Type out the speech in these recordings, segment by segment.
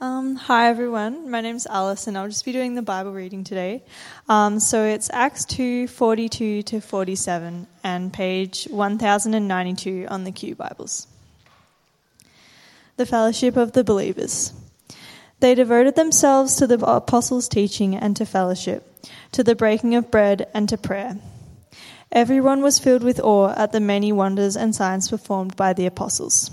Um, hi everyone, my name's Alice and I'll just be doing the Bible reading today. Um, so it's Acts 2 42 to 47 and page 1092 on the Q Bibles. The Fellowship of the Believers. They devoted themselves to the apostles' teaching and to fellowship, to the breaking of bread and to prayer. Everyone was filled with awe at the many wonders and signs performed by the apostles.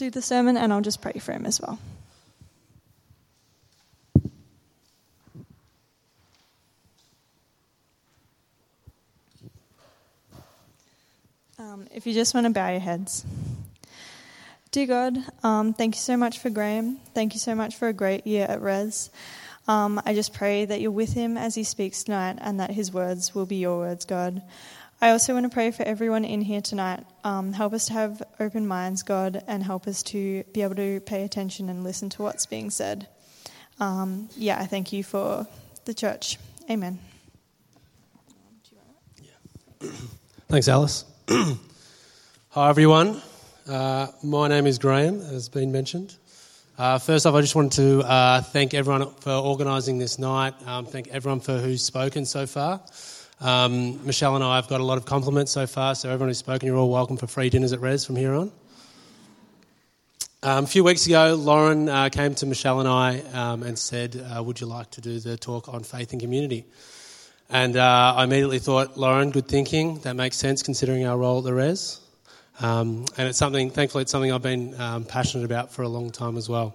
do the sermon, and I'll just pray for him as well. Um, if you just want to bow your heads. Dear God, um, thank you so much for Graham. Thank you so much for a great year at Res. Um, I just pray that you're with him as he speaks tonight and that his words will be your words, God. I also want to pray for everyone in here tonight. Um, help us to have open minds, God, and help us to be able to pay attention and listen to what's being said. Um, yeah, I thank you for the church. Amen. Yeah. Thanks, Alice. Hi, everyone. Uh, my name is Graham, as been mentioned. Uh, first off, I just wanted to uh, thank everyone for organising this night. Um, thank everyone for who's spoken so far. Um, Michelle and I have got a lot of compliments so far, so everyone who's spoken, you're all welcome for free dinners at Res from here on. Um, a few weeks ago, Lauren uh, came to Michelle and I um, and said, uh, Would you like to do the talk on faith and community? And uh, I immediately thought, Lauren, good thinking. That makes sense considering our role at the Res. Um, and it's something, thankfully, it's something I've been um, passionate about for a long time as well.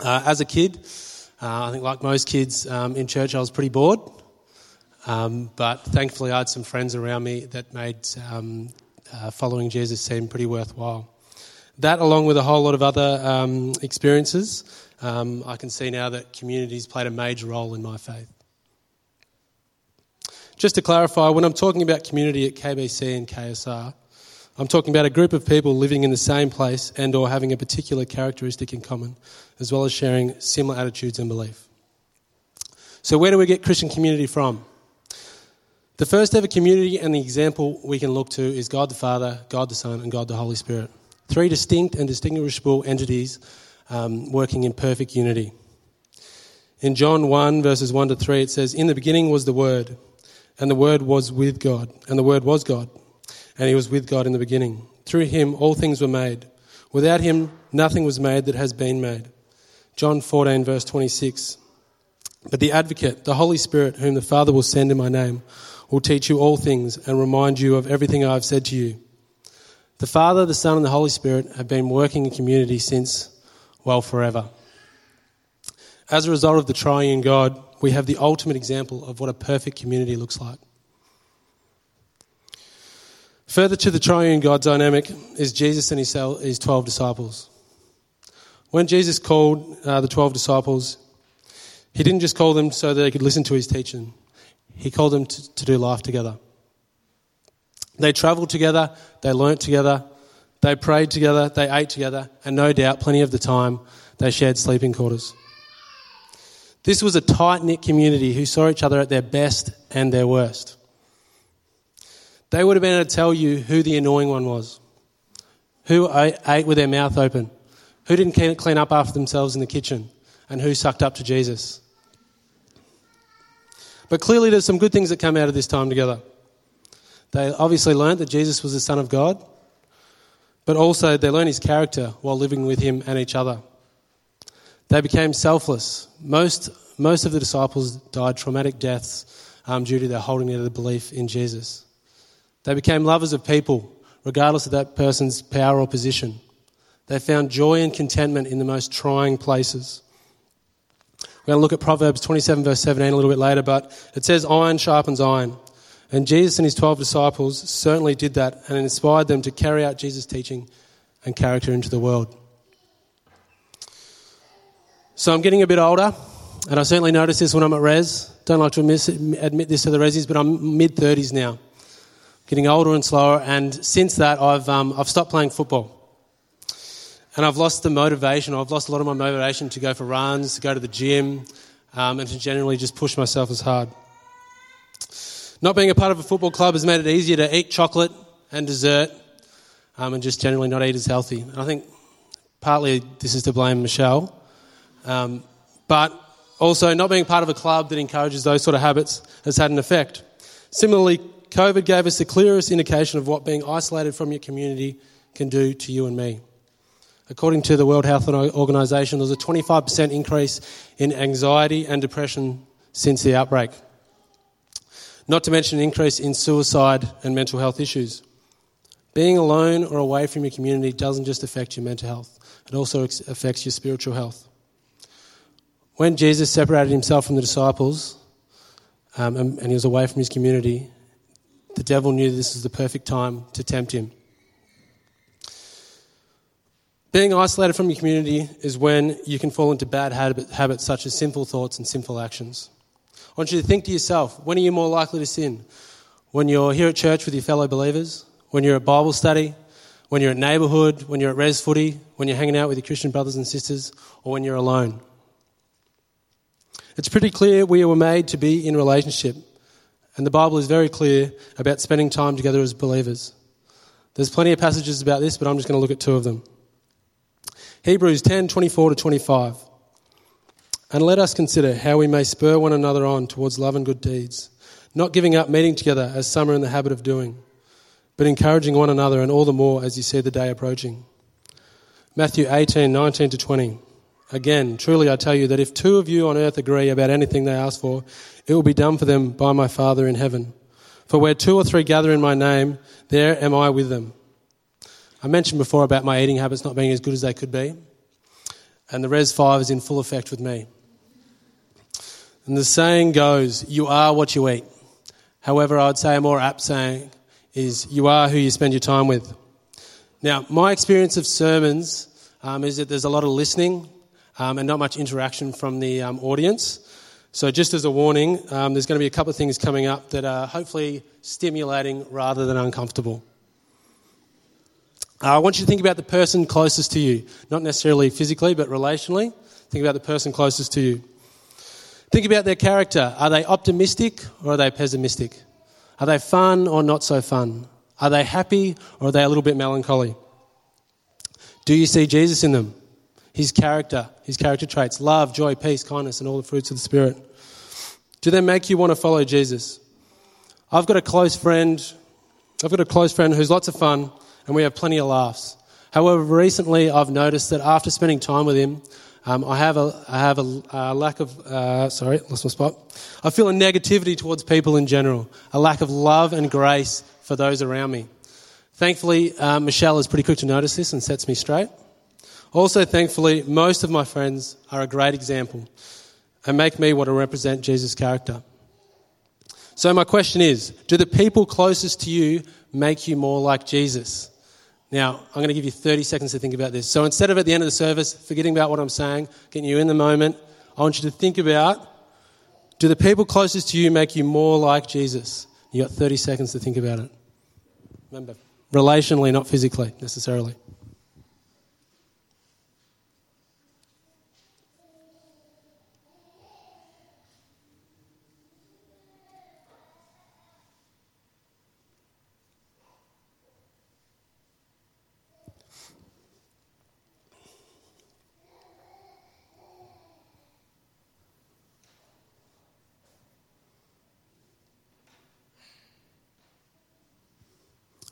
Uh, as a kid, uh, I think like most kids um, in church, I was pretty bored. Um, but thankfully, I had some friends around me that made um, uh, following Jesus seem pretty worthwhile. That, along with a whole lot of other um, experiences, um, I can see now that communities played a major role in my faith. Just to clarify, when I'm talking about community at KBC and KSR, I'm talking about a group of people living in the same place and or having a particular characteristic in common, as well as sharing similar attitudes and belief. So where do we get Christian community from? The first ever community and the example we can look to is God the Father, God the Son, and God the Holy Spirit. Three distinct and distinguishable entities um, working in perfect unity. In John 1, verses 1 to 3, it says, In the beginning was the Word, and the Word was with God, and the Word was God, and He was with God in the beginning. Through Him all things were made. Without Him nothing was made that has been made. John 14, verse 26. But the Advocate, the Holy Spirit, whom the Father will send in my name, will teach you all things and remind you of everything I have said to you. The Father, the Son, and the Holy Spirit have been working in community since, well, forever. As a result of the triune God, we have the ultimate example of what a perfect community looks like. Further to the triune God dynamic is Jesus and his 12 disciples. When Jesus called uh, the 12 disciples, he didn't just call them so that they could listen to his teaching. He called them to, to do life together. They travelled together, they learnt together, they prayed together, they ate together, and no doubt, plenty of the time, they shared sleeping quarters. This was a tight knit community who saw each other at their best and their worst. They would have been able to tell you who the annoying one was, who ate with their mouth open, who didn't clean up after themselves in the kitchen, and who sucked up to Jesus. But clearly, there's some good things that come out of this time together. They obviously learned that Jesus was the Son of God, but also they learned his character while living with him and each other. They became selfless. Most, most of the disciples died traumatic deaths um, due to their holding to the belief in Jesus. They became lovers of people, regardless of that person's power or position. They found joy and contentment in the most trying places. We're going to look at Proverbs 27, verse 17 a little bit later, but it says, Iron sharpens iron. And Jesus and his 12 disciples certainly did that and inspired them to carry out Jesus' teaching and character into the world. So I'm getting a bit older, and I certainly notice this when I'm at res. Don't like to admit, this to the resis, but I'm mid 30s now. Getting older and slower, and since that, I've, um, I've stopped playing football. And I've lost the motivation, I've lost a lot of my motivation to go for runs, to go to the gym, um, and to generally just push myself as hard. Not being a part of a football club has made it easier to eat chocolate and dessert um, and just generally not eat as healthy. And I think partly this is to blame Michelle. Um, but also, not being part of a club that encourages those sort of habits has had an effect. Similarly, COVID gave us the clearest indication of what being isolated from your community can do to you and me. According to the World Health Organization, there was a 25% increase in anxiety and depression since the outbreak. Not to mention an increase in suicide and mental health issues. Being alone or away from your community doesn't just affect your mental health, it also affects your spiritual health. When Jesus separated himself from the disciples um, and, and he was away from his community, the devil knew this was the perfect time to tempt him. Being isolated from your community is when you can fall into bad habits such as sinful thoughts and sinful actions. I want you to think to yourself when are you more likely to sin? When you're here at church with your fellow believers? When you're at Bible study? When you're at neighbourhood? When you're at res footy? When you're hanging out with your Christian brothers and sisters? Or when you're alone? It's pretty clear we were made to be in relationship. And the Bible is very clear about spending time together as believers. There's plenty of passages about this, but I'm just going to look at two of them. Hebrews 10 24 to 25. And let us consider how we may spur one another on towards love and good deeds, not giving up meeting together as some are in the habit of doing, but encouraging one another, and all the more as you see the day approaching. Matthew 18 19 to 20. Again, truly I tell you that if two of you on earth agree about anything they ask for, it will be done for them by my Father in heaven. For where two or three gather in my name, there am I with them. I mentioned before about my eating habits not being as good as they could be, and the Res 5 is in full effect with me. And the saying goes, You are what you eat. However, I would say a more apt saying is, You are who you spend your time with. Now, my experience of sermons um, is that there's a lot of listening um, and not much interaction from the um, audience. So, just as a warning, um, there's going to be a couple of things coming up that are hopefully stimulating rather than uncomfortable. Uh, I want you to think about the person closest to you, not necessarily physically, but relationally. Think about the person closest to you. Think about their character. Are they optimistic or are they pessimistic? Are they fun or not so fun? Are they happy or are they a little bit melancholy? Do you see Jesus in them? His character, his character traits love, joy, peace, kindness, and all the fruits of the Spirit. Do they make you want to follow Jesus? I've got a close friend. I've got a close friend who's lots of fun, and we have plenty of laughs. However, recently I've noticed that after spending time with him, um, I have a, I have a, a lack of, uh, sorry, lost my spot. I feel a negativity towards people in general, a lack of love and grace for those around me. Thankfully, uh, Michelle is pretty quick to notice this and sets me straight. Also, thankfully, most of my friends are a great example and make me want to represent Jesus' character. So, my question is do the people closest to you make you more like Jesus? Now, I'm going to give you 30 seconds to think about this. So instead of at the end of the service, forgetting about what I'm saying, getting you in the moment, I want you to think about do the people closest to you make you more like Jesus? You've got 30 seconds to think about it. Remember, relationally, not physically necessarily.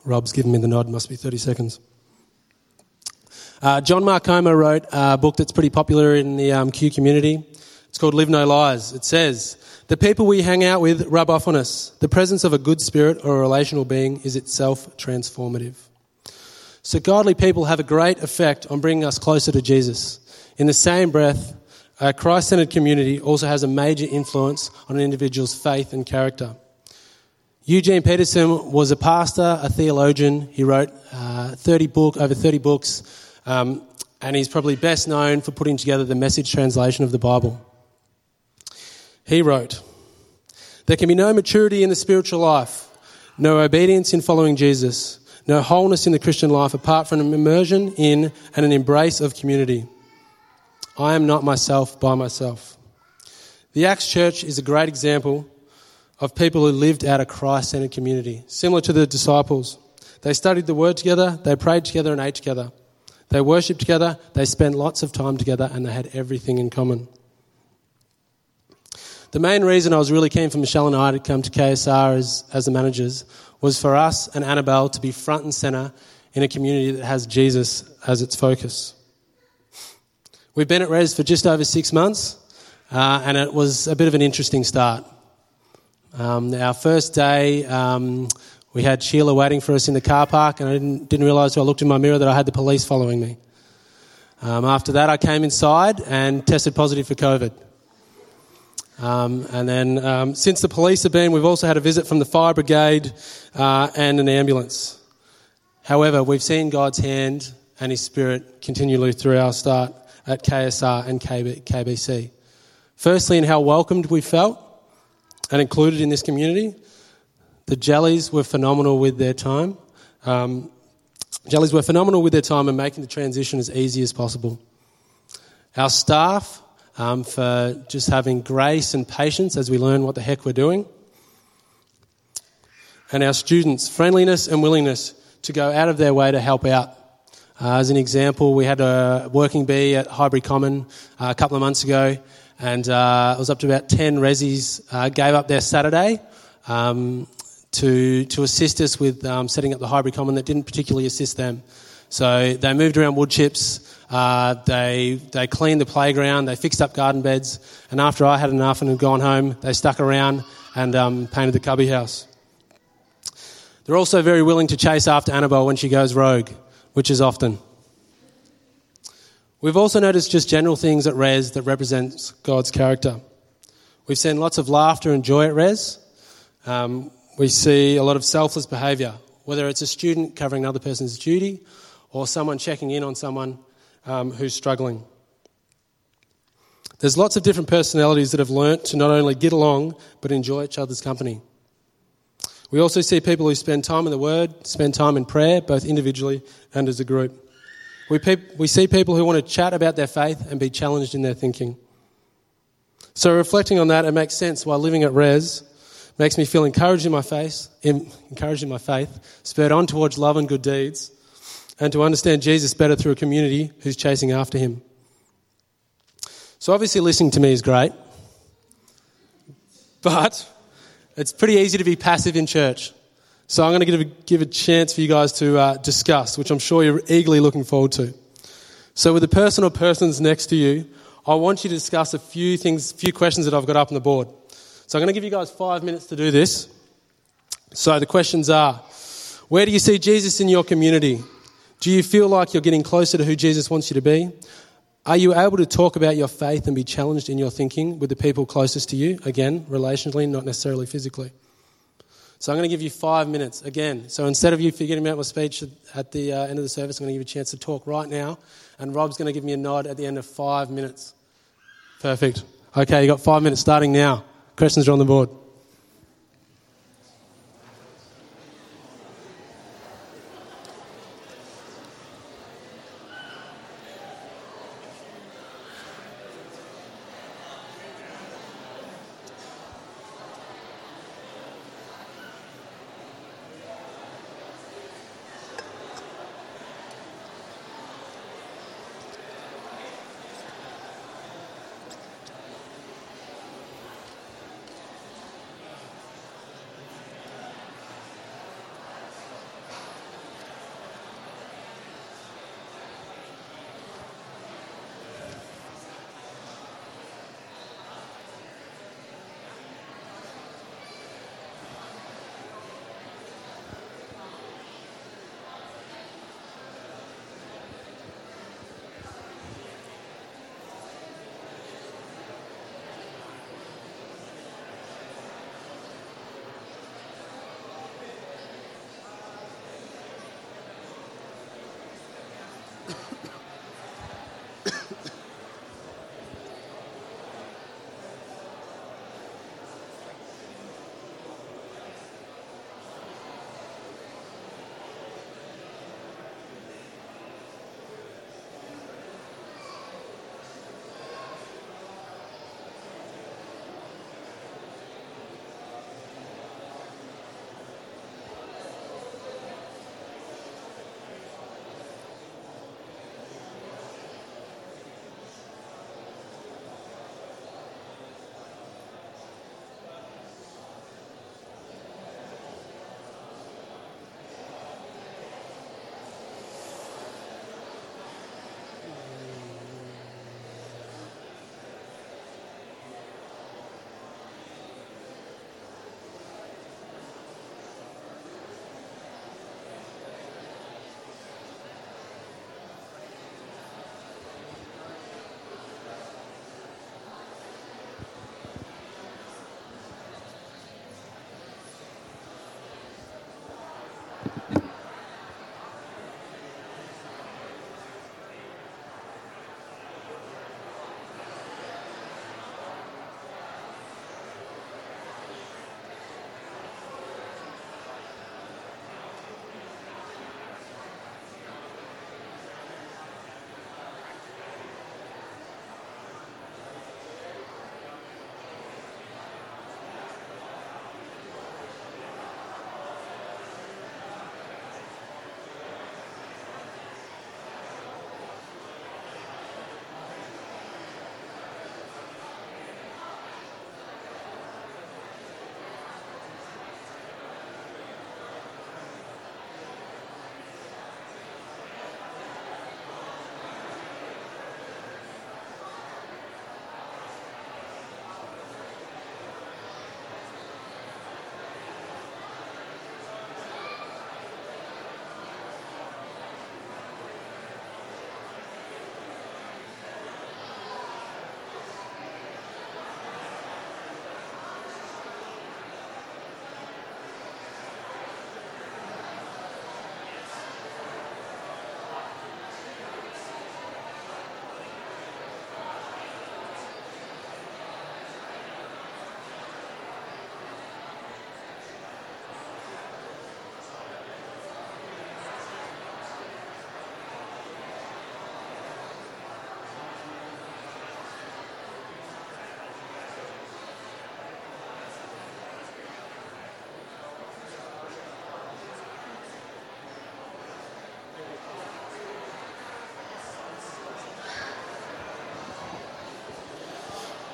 Rob's given me the nod, must be 30 seconds. Uh, John Mark Comer wrote a book that's pretty popular in the um, Q community. It's called Live No Lies. It says, The people we hang out with rub off on us. The presence of a good spirit or a relational being is itself transformative. So, godly people have a great effect on bringing us closer to Jesus. In the same breath, a Christ centered community also has a major influence on an individual's faith and character. Eugene Peterson was a pastor, a theologian. He wrote uh, 30 book, over 30 books. Um, and he's probably best known for putting together the message translation of the Bible. He wrote, There can be no maturity in the spiritual life, no obedience in following Jesus, no wholeness in the Christian life apart from an immersion in and an embrace of community. I am not myself by myself. The Acts Church is a great example of people who lived out a Christ centered community, similar to the disciples. They studied the Word together, they prayed together, and ate together. They worshipped together, they spent lots of time together, and they had everything in common. The main reason I was really keen for Michelle and I to come to KSR as, as the managers was for us and Annabelle to be front and centre in a community that has Jesus as its focus. We've been at Res for just over six months, uh, and it was a bit of an interesting start. Um, our first day, um, we had Sheila waiting for us in the car park, and I didn't, didn't realise I looked in my mirror that I had the police following me. Um, after that, I came inside and tested positive for COVID. Um, and then, um, since the police have been, we've also had a visit from the fire brigade uh, and an ambulance. However, we've seen God's hand and His Spirit continually through our start at KSR and KB, KBC. Firstly, in how welcomed we felt and included in this community. The Jellies were phenomenal with their time. Um, Jellies were phenomenal with their time and making the transition as easy as possible. Our staff um, for just having grace and patience as we learn what the heck we're doing. And our students' friendliness and willingness to go out of their way to help out. Uh, as an example, we had a working bee at Highbury Common uh, a couple of months ago, and uh, it was up to about 10 resis uh, gave up their Saturday um, to, to assist us with um, setting up the Highbury Common that didn't particularly assist them. So they moved around wood chips, uh, they, they cleaned the playground, they fixed up garden beds, and after I had enough and had gone home, they stuck around and um, painted the cubby house. They're also very willing to chase after Annabelle when she goes rogue, which is often. We've also noticed just general things at Res that represents God's character. We've seen lots of laughter and joy at Res. Um, we see a lot of selfless behaviour, whether it's a student covering another person's duty or someone checking in on someone um, who's struggling. There's lots of different personalities that have learnt to not only get along but enjoy each other's company. We also see people who spend time in the Word, spend time in prayer, both individually and as a group. We, pe- we see people who want to chat about their faith and be challenged in their thinking. So, reflecting on that, it makes sense why living at Res makes me feel encouraged in my faith, encouraged in my faith, spurred on towards love and good deeds, and to understand Jesus better through a community who's chasing after him. So, obviously, listening to me is great, but it's pretty easy to be passive in church. So I'm going to give a, give a chance for you guys to uh, discuss, which I'm sure you're eagerly looking forward to. So with the person or persons next to you, I want you to discuss a few things, a few questions that I've got up on the board. So I'm going to give you guys five minutes to do this. So the questions are, where do you see Jesus in your community? Do you feel like you're getting closer to who Jesus wants you to be? Are you able to talk about your faith and be challenged in your thinking with the people closest to you? Again, relationally, not necessarily physically. So I'm going to give you five minutes again. So instead of you forgetting about my speech at the uh, end of the service, I'm going to give you a chance to talk right now. And Rob's going to give me a nod at the end of five minutes. Perfect. Okay, you got five minutes starting now. Questions are on the board.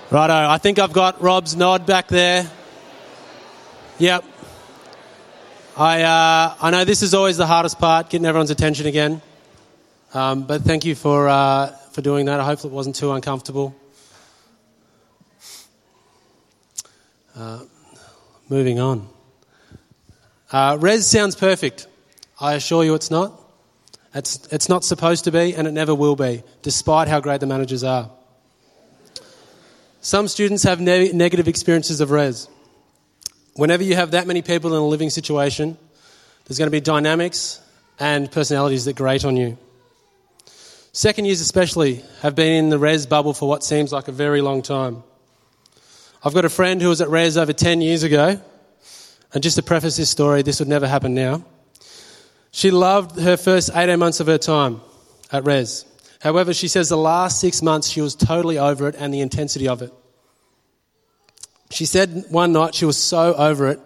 Righto, I think I've got Rob's nod back there. Yep. I, uh, I know this is always the hardest part, getting everyone's attention again. Um, but thank you for, uh, for doing that. I hope it wasn't too uncomfortable. Uh, moving on. Uh, res sounds perfect. I assure you it's not. It's, it's not supposed to be, and it never will be, despite how great the managers are. Some students have ne- negative experiences of res. Whenever you have that many people in a living situation, there's going to be dynamics and personalities that grate on you. Second years, especially, have been in the res bubble for what seems like a very long time. I've got a friend who was at res over 10 years ago, and just to preface this story, this would never happen now. She loved her first 18 months of her time at res. However, she says the last six months she was totally over it and the intensity of it. She said one night she was so over it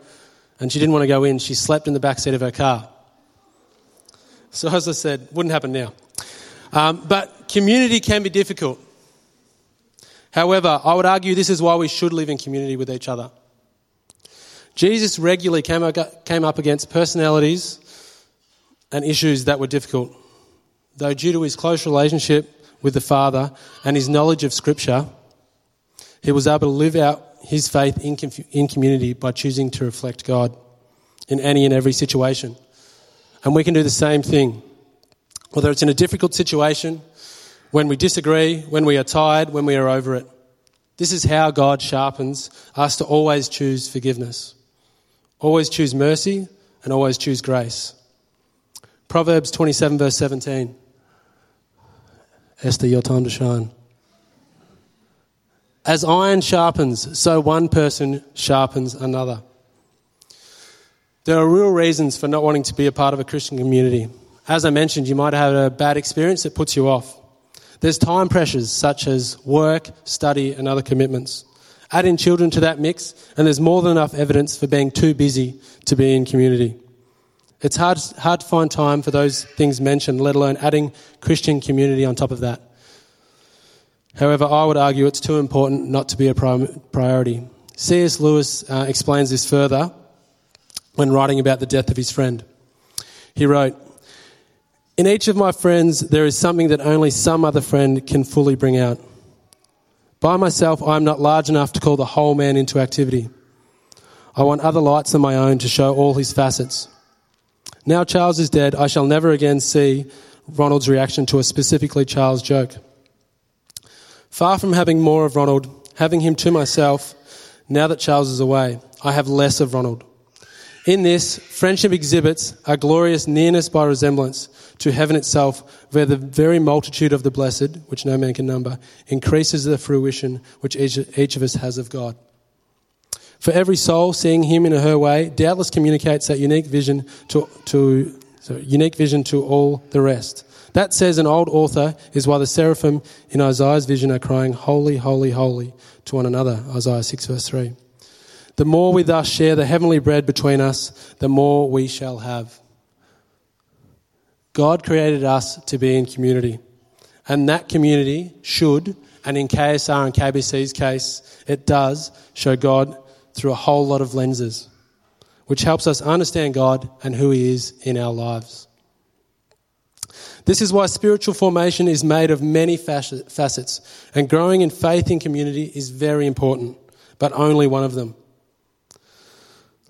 and she didn't want to go in, she slept in the back seat of her car. So, as I said, wouldn't happen now. Um, but community can be difficult. However, I would argue this is why we should live in community with each other. Jesus regularly came up against personalities and issues that were difficult though due to his close relationship with the Father and his knowledge of Scripture, he was able to live out his faith in, in community by choosing to reflect God in any and every situation. And we can do the same thing. Whether it's in a difficult situation, when we disagree, when we are tired, when we are over it. This is how God sharpens us to always choose forgiveness, always choose mercy, and always choose grace. Proverbs 27, verse 17. Esther, your time to shine. As iron sharpens, so one person sharpens another. There are real reasons for not wanting to be a part of a Christian community. As I mentioned, you might have a bad experience that puts you off. There's time pressures such as work, study, and other commitments. Add in children to that mix, and there's more than enough evidence for being too busy to be in community. It's hard, hard to find time for those things mentioned, let alone adding Christian community on top of that. However, I would argue it's too important not to be a priority. C.S. Lewis uh, explains this further when writing about the death of his friend. He wrote, In each of my friends, there is something that only some other friend can fully bring out. By myself, I am not large enough to call the whole man into activity. I want other lights of my own to show all his facets. Now Charles is dead, I shall never again see Ronald's reaction to a specifically Charles joke. Far from having more of Ronald, having him to myself, now that Charles is away, I have less of Ronald. In this, friendship exhibits a glorious nearness by resemblance to heaven itself, where the very multitude of the blessed, which no man can number, increases the fruition which each, of us has of God. For every soul seeing him in her way doubtless communicates that unique vision to, to unique vision to all the rest. That says an old author is why the seraphim in Isaiah's vision are crying, Holy, holy, holy to one another. Isaiah 6 verse 3. The more we thus share the heavenly bread between us, the more we shall have. God created us to be in community. And that community should, and in KSR and KBC's case, it does show God through a whole lot of lenses, which helps us understand God and who He is in our lives. This is why spiritual formation is made of many facets, and growing in faith in community is very important, but only one of them.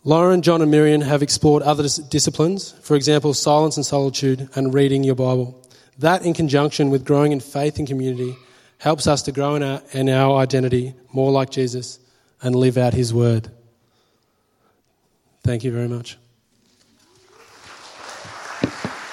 Lauren, John, and Miriam have explored other disciplines, for example, silence and solitude and reading your Bible. That, in conjunction with growing in faith and community, helps us to grow in our, in our identity more like Jesus and live out His word. Thank you very much.